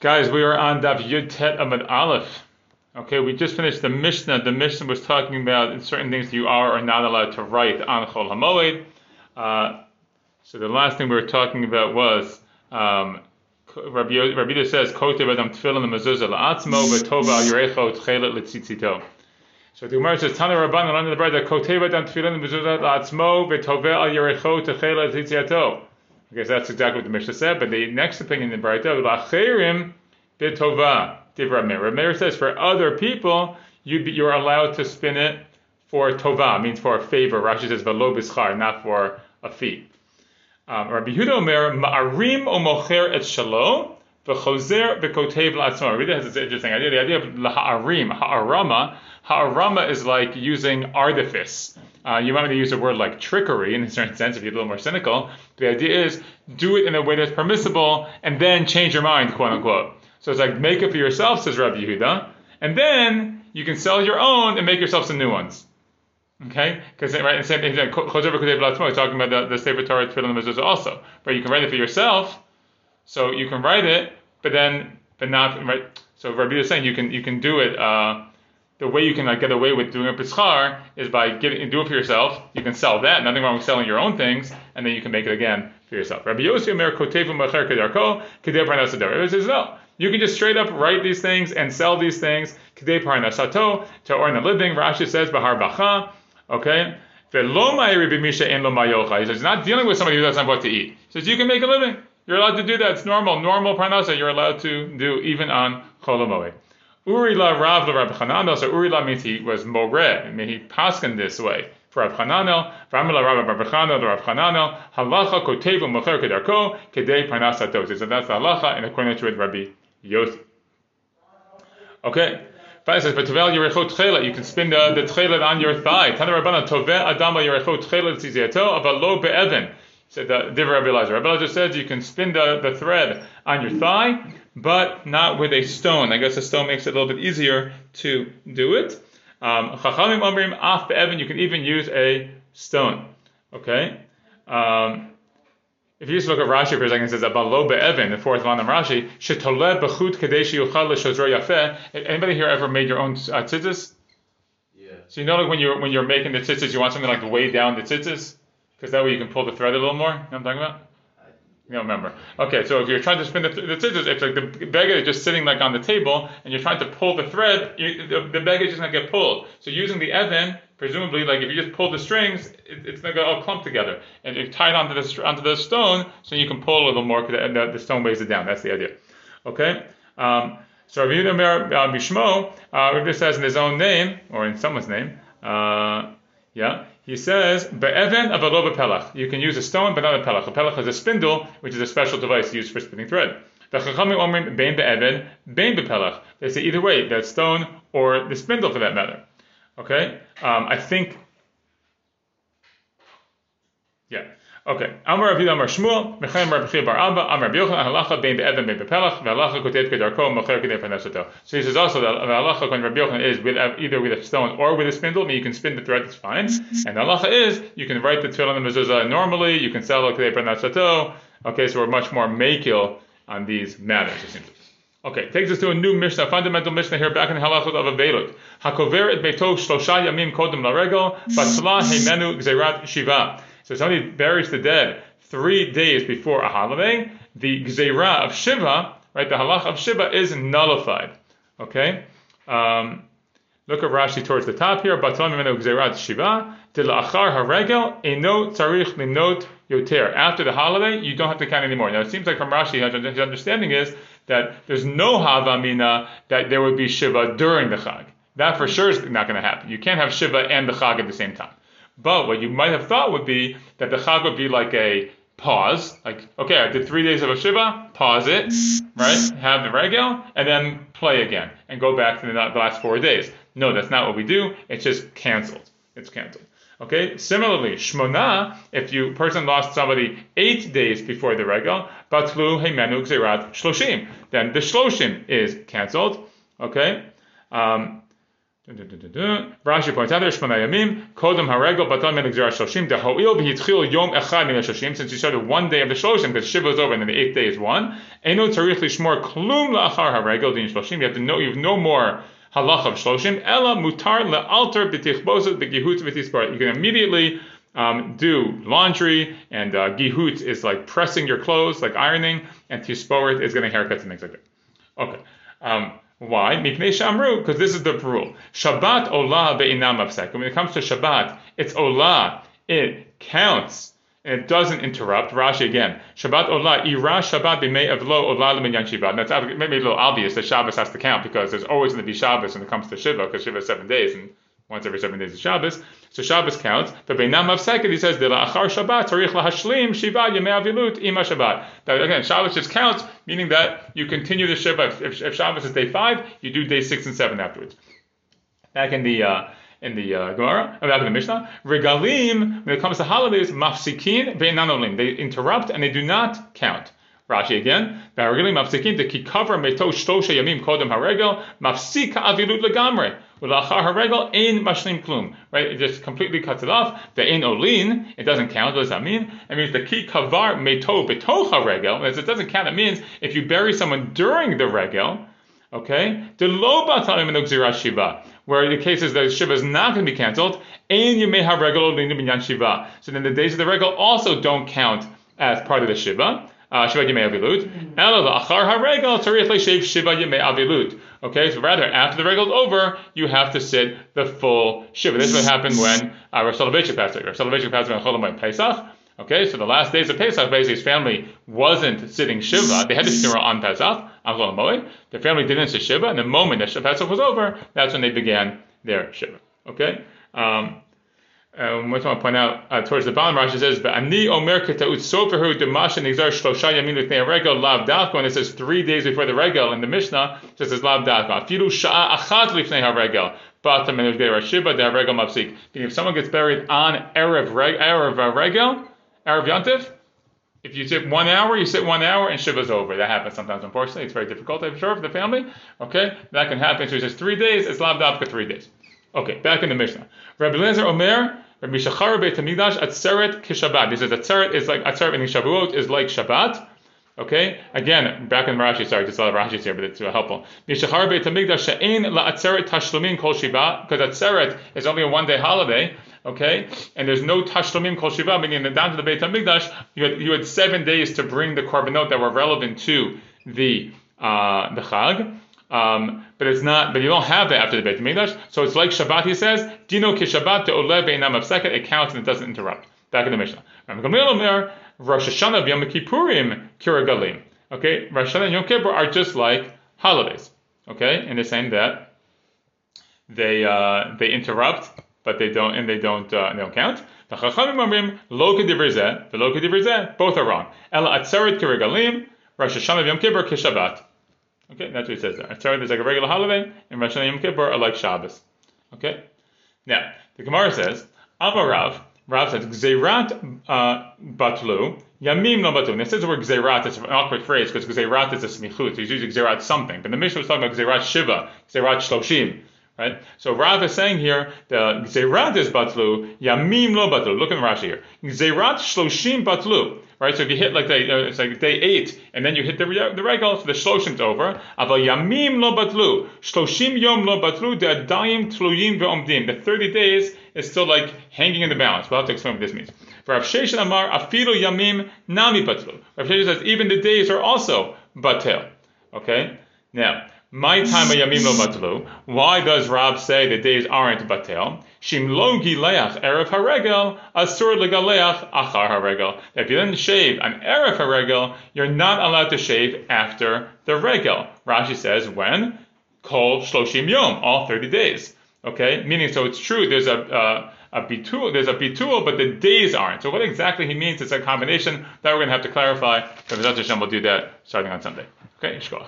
Guys, we are on Daf Yud Tet Amid Aleph. Okay, we just finished the Mishnah. The Mishnah was talking about certain things you are or not allowed to write on Chol Hamoed. Uh, so the last thing we were talking about was um, Rabbi, Rabbi says, "Kotev adam tefillin mezuzah la'atzmo v'tova yirecho tchelet letzitzito." So the Gemara says, "Tana Rabban under the bread that kotev adam tefillin mezuzah la'atzmo v'tova al yirecho tchelet letzitzito." Okay, so that's exactly what the Mishnah said. But the next opinion in the Brayta, "Lacherim b'tova." Divrei Meir. Meir says for other people, you you're allowed to spin it for tova, means for a favor. Rashi says v'lo b'schar, not for a fee. Um, Rabbi Yehuda Omer, ma'arim o mocher et shalom, v'chozer b'kotev la'atzmo. Really has this interesting idea. The idea of ha'arim, ha'arama, ha'arama is like using artifice. Uh, you might want to use a word like trickery in a certain sense if you're a little more cynical. The idea is do it in a way that's permissible and then change your mind, quote unquote. So it's like make it for yourself, says Rabbi Yehuda, and then you can sell your own and make yourself some new ones. Okay, because right, the same thing. We're talking about the, the Sefer Torah Tefillin Mezuzah also, right? You can write it for yourself, so you can write it, but then, but not right. So Rabbi is saying you can you can do it. Uh, the way you can like get away with doing a pischar is by giving do it for yourself. You can sell that. Nothing wrong with selling your own things, and then you can make it again for yourself. Rabbi Yossi Omer Kotevu Macher Kedarko Kedei Parnasadar. Rabbi says no. You can just straight up write these things and sell these things. Kedei Parnasato to earn a living. Rashi says Bahar Bacha. Okay? He says, he's not dealing with somebody who doesn't have what to eat. He says, you can make a living. You're allowed to do that. It's normal. Normal parnasa you're allowed to do even on Cholamoe. Uri la Rav la Rav Chananel. So Uri la he was more. May he paskin this way. For Rav Chananel, Ramela Rav Rav Chananel, Rav Chananel, halacha kotev u'mecher kedarko kedei parnasatos. So that's the halacha in accordance with Rabbi Yosef. Okay. It says, "But tovel yerechot tchelet, you can spin the, the tchelet on your thigh." Tana Rabbana tove adama yerechot tchelet tziziato avalo be'evan. Said the Divrei Rabbi Elazar. Rabbi Elazar says you can spin the, the thread on your thigh, but not with a stone. I guess a stone makes it a little bit easier to do it. Um, Chachamim omrim af be'evan. You can even use a stone. Okay. Um, if you just look at Rashi for a second, it says Abalo be'evin, the fourth line of Rashi, shetoleh b'chut kadeshi yuchal yafeh. Anybody here ever made your own uh, tzitzis? Yeah. So you know, like when you're when you're making the tzitzis, you want something like weigh down the tzitzis, because that way you can pull the thread a little more. You know what I'm talking about? You don't remember. Okay, so if you're trying to spin the, the tzitzis, it's like the beggar is just sitting like on the table, and you're trying to pull the thread, you, the, the beggar is gonna get pulled. So using the evan, presumably, like if you just pull the strings, it, it's gonna all clump together, and you tie it onto the onto the stone, so you can pull a little more, because the, the, stone weighs it down. That's the idea. Okay. Um, so Rabbi Yehuda Mer uh, Bishmo, uh, Rabbi says in his own name or in someone's name, uh, yeah, he says be'even avalov pelach. You can use a stone, but not a pelach. A pelach is a spindle, which is a special device used for spinning thread. The chachamim omrim bein be'even, bein be'pelach. They say either way, that stone or the spindle for that matter. Okay, um, I think. Yeah. Okay. Amar Rabbi Amar Shmuel, Mechem Rabbi Chiya Bar Abba, Amar Rabbi Yochanan, Halacha Bein Be'evan Bein Be'pelach, Ve'Halacha Kotet Kedarko, Mocher Kedei Panesato. So he says also that the Halacha when Rabbi Yochanan is with either with a stone or with a spindle, I mean you can spin the thread, it's fine. And the Halacha is you can write the tefillin and mezuzah normally, you can sell Kedei Panesato. Okay, so we're much more makil on these matters. It seems. Okay, takes us to a new Mishnah, fundamental Mishnah here back in the halachot of Avelut. Hakover et beito shlosha yamim kodem laregel, batzla heimenu gzerat shiva. So somebody buries the dead three days before a holiday, the gzeira of Shiva, right, the halach of Shiva is nullified. Okay? Um, look at Rashi towards the top here. Batal mimenu gzeirat Shiva, achar haregel, eno tzarich linot yoter. After the holiday, you don't have to count anymore. Now, it seems like from Rashi, his understanding is that there's no havamina that there would be Shiva during the Chag. That for sure is not going to happen. You can't have Shiva and the Chag at the same time. But what you might have thought would be that the Chag would be like a pause, like, okay, I did three days of a Shiva, pause it, right? Have the regel, and then play again, and go back to the, last four days. No, that's not what we do. It's just canceled. It's canceled. Okay. Similarly, shmona, if you person lost somebody eight days before the regal, batlu heimenu gzerat shloshim, then the shloshim is canceled. Okay. Um, Rashi points out there, Shmona Yamim, Kodem Haregel, Batal Men Gzera Shoshim, Dehoil B'Yitchil Yom Echad Min Shoshim, since you started one day of the Shoshim, because Shiva is over, and then the eighth day is one. Eno Tzarich Lishmor Klum La'achar Haregel Din Shoshim, you have to know, you have no more halach of Shoshim, Ela Mutar Le'alter B'Tichbozot B'Gihut B'Tispar. You can immediately um, do laundry, and uh, gihut is like pressing your clothes, like ironing, and tisporet is getting haircuts and things like that. Okay. Um, why? Mipnei shamru, because this is the rule. Shabbat olah be'inam afsek. When it comes to Shabbat, it's olah. It counts. And it doesn't interrupt. Rashi again. Shabbat olah, ira Shabbat b'mei avlo olah l'minyan shiva. That's maybe a little obvious that Shabbos has to count because there's always going to be Shabbos when it comes to Shiva, because Shiva is seven days, and once every seven days is Shabbos. So Shabbos counts, but Beinam of he says, Achar Shabbat, Tarich Lahashlim, Shiva, Yemei Avilut, Ima Shabbat. That again, Shabbos just counts, meaning that you continue the Shabbat. If, if Shabbos is day five, you do day six and seven afterwards. Back in the, uh, in the uh, Gemara, uh, back in the Mishnah, regalim, when it comes to holidays, mafsikin be'nanolim, they interrupt and they do not count. Rashi again, regalim mafsikin, the kikavar meto shtosha yamim kodem haregel, mafsika avilut legamre. Right? It just completely cuts it off. The in olin, it doesn't count. What does that mean? It means the ki kavar meto betoch regel. It doesn't count. It means if you bury someone during the regel, okay, the lo batalim shiva, where the case is that shiva is not going to be canceled, and you may have regel olin shiva. So then the days of the regel also don't count as part of the shiva. Uh, Shiva Yemei Avilut. Ela Achar HaRegal Tzarich Leishev Shiva Yemei Avilut. Okay, so rather, after the regal is over, you have to sit the full Shiva. This is what happened when uh, Rosh Soloveitchik passed away. Rosh Soloveitchik passed away on Chol Pesach. Okay, so the last days of Pesach, basically his family wasn't sitting Shiva. They had to funeral on Pesach, on Moed. The family didn't sit Shiva, and the moment that Pesach was over, that's when they began their Shiva. Okay? Um, um, I want to point out uh, towards the bottom, Rashi says, "But "Ani omer ketaut soferhu demasha nigzar shlosha yamin l'tnei regal lav dafka." And it says three days before the regal in the Mishnah, it says lav dafka. Afilu sha'a achat lifnei haregel. Batam and Rashiba de haregel mafsik. If someone gets buried on erev erev regel, erev yantif, if you sit one hour, you sit one hour, and Shiva's over. That happens sometimes, unfortunately. It's very difficult, I'm sure, for the family. Okay, that can happen. So he says three days, it's lav dafka three days. Okay, back in the Mishnah. Rabbi Lezer Omer, Rabbi Shachar Beit Hamikdash, Atzeret Kishabbat. He says Atzeret is like Atzeret in Shavuot is like Shabbat. Okay, again, back in Rashi, sorry, just a lot of Rashi's here, but it's helpful. Mishachar Beit Hamikdash She'ein La'atzeret Tashlumin Kol Shiva, because Atzeret is only a one-day holiday. Okay, and there's no Tashlumim Kol Shiva, meaning that down to the Beit Hamikdash, you had, you had seven days to bring the korbanot that were relevant to the uh, the Chag. Um, but it's not, but you don't have that after the Beit Hamikdash. So it's like Shabbat, he says, Dino ki Shabbat to Olev Beinam second, it counts and it doesn't interrupt. Back in the Mishnah. Rosh Hashanah Yom Kippurim Kiragalim. Okay, Rosh Hashanah and Yom Kippur are just like holidays. Okay, and they're saying that they uh, they interrupt, but they don't, and they don't uh, they don't count. The Chachamim Amrim Lo Kedivrezeh, the Lo Kedivrezeh, both are wrong. Ela Atzeret Kiragalim, Rosh Hashanah Yom Kippur Kishabbat. Okay, that's what it says there. Atzeret is like a regular holiday, and Rosh Hashanah Yom Kippur are like Shabbos. Okay? Now, the Gemara says, Amarav, Rav Rav says, Gzeirat uh, batlu, Yamim no batlu. And it says the word Gzeirat, it's an awkward phrase because Gzeirat is a smichut, he's using Gzeirat something. But the Mishnah was talking about Gzeirat Shiva, Gzeirat Shloshim. Right? So Rav is saying here, the Gzeirat is batlu, Yamim lo batlu. Look in Rashi here. Gzeirat Shloshim batlu right? So if you hit like day, uh, it's like day eight, and then you hit the the regal, so the shloshim's over. Aval yamim lo batlu, shloshim yom lo batlu, the adayim tluyim ve'omdim. The thirty days is still like hanging in the balance. We'll have to explain what this means. For Rav Sheshet Amar, afilu yamim nami batlu. Rav Sheshet says even the days are also batel. Okay, now. My time yamim lo batlu. Why does Rav say the days aren't batel? Shim lo gileach erev haregel asur legaleach achar haregel. If you didn't shave on erev haregel, you're not allowed to shave after the regel. Rashi says when kol shloshim yom, all thirty days. Okay, meaning so it's true. There's a uh, a bitul, there's a bitul, but the days aren't. So what exactly he means is a combination that we're going to have to clarify. So Hashem will do that starting on Sunday. Okay, Shkoch.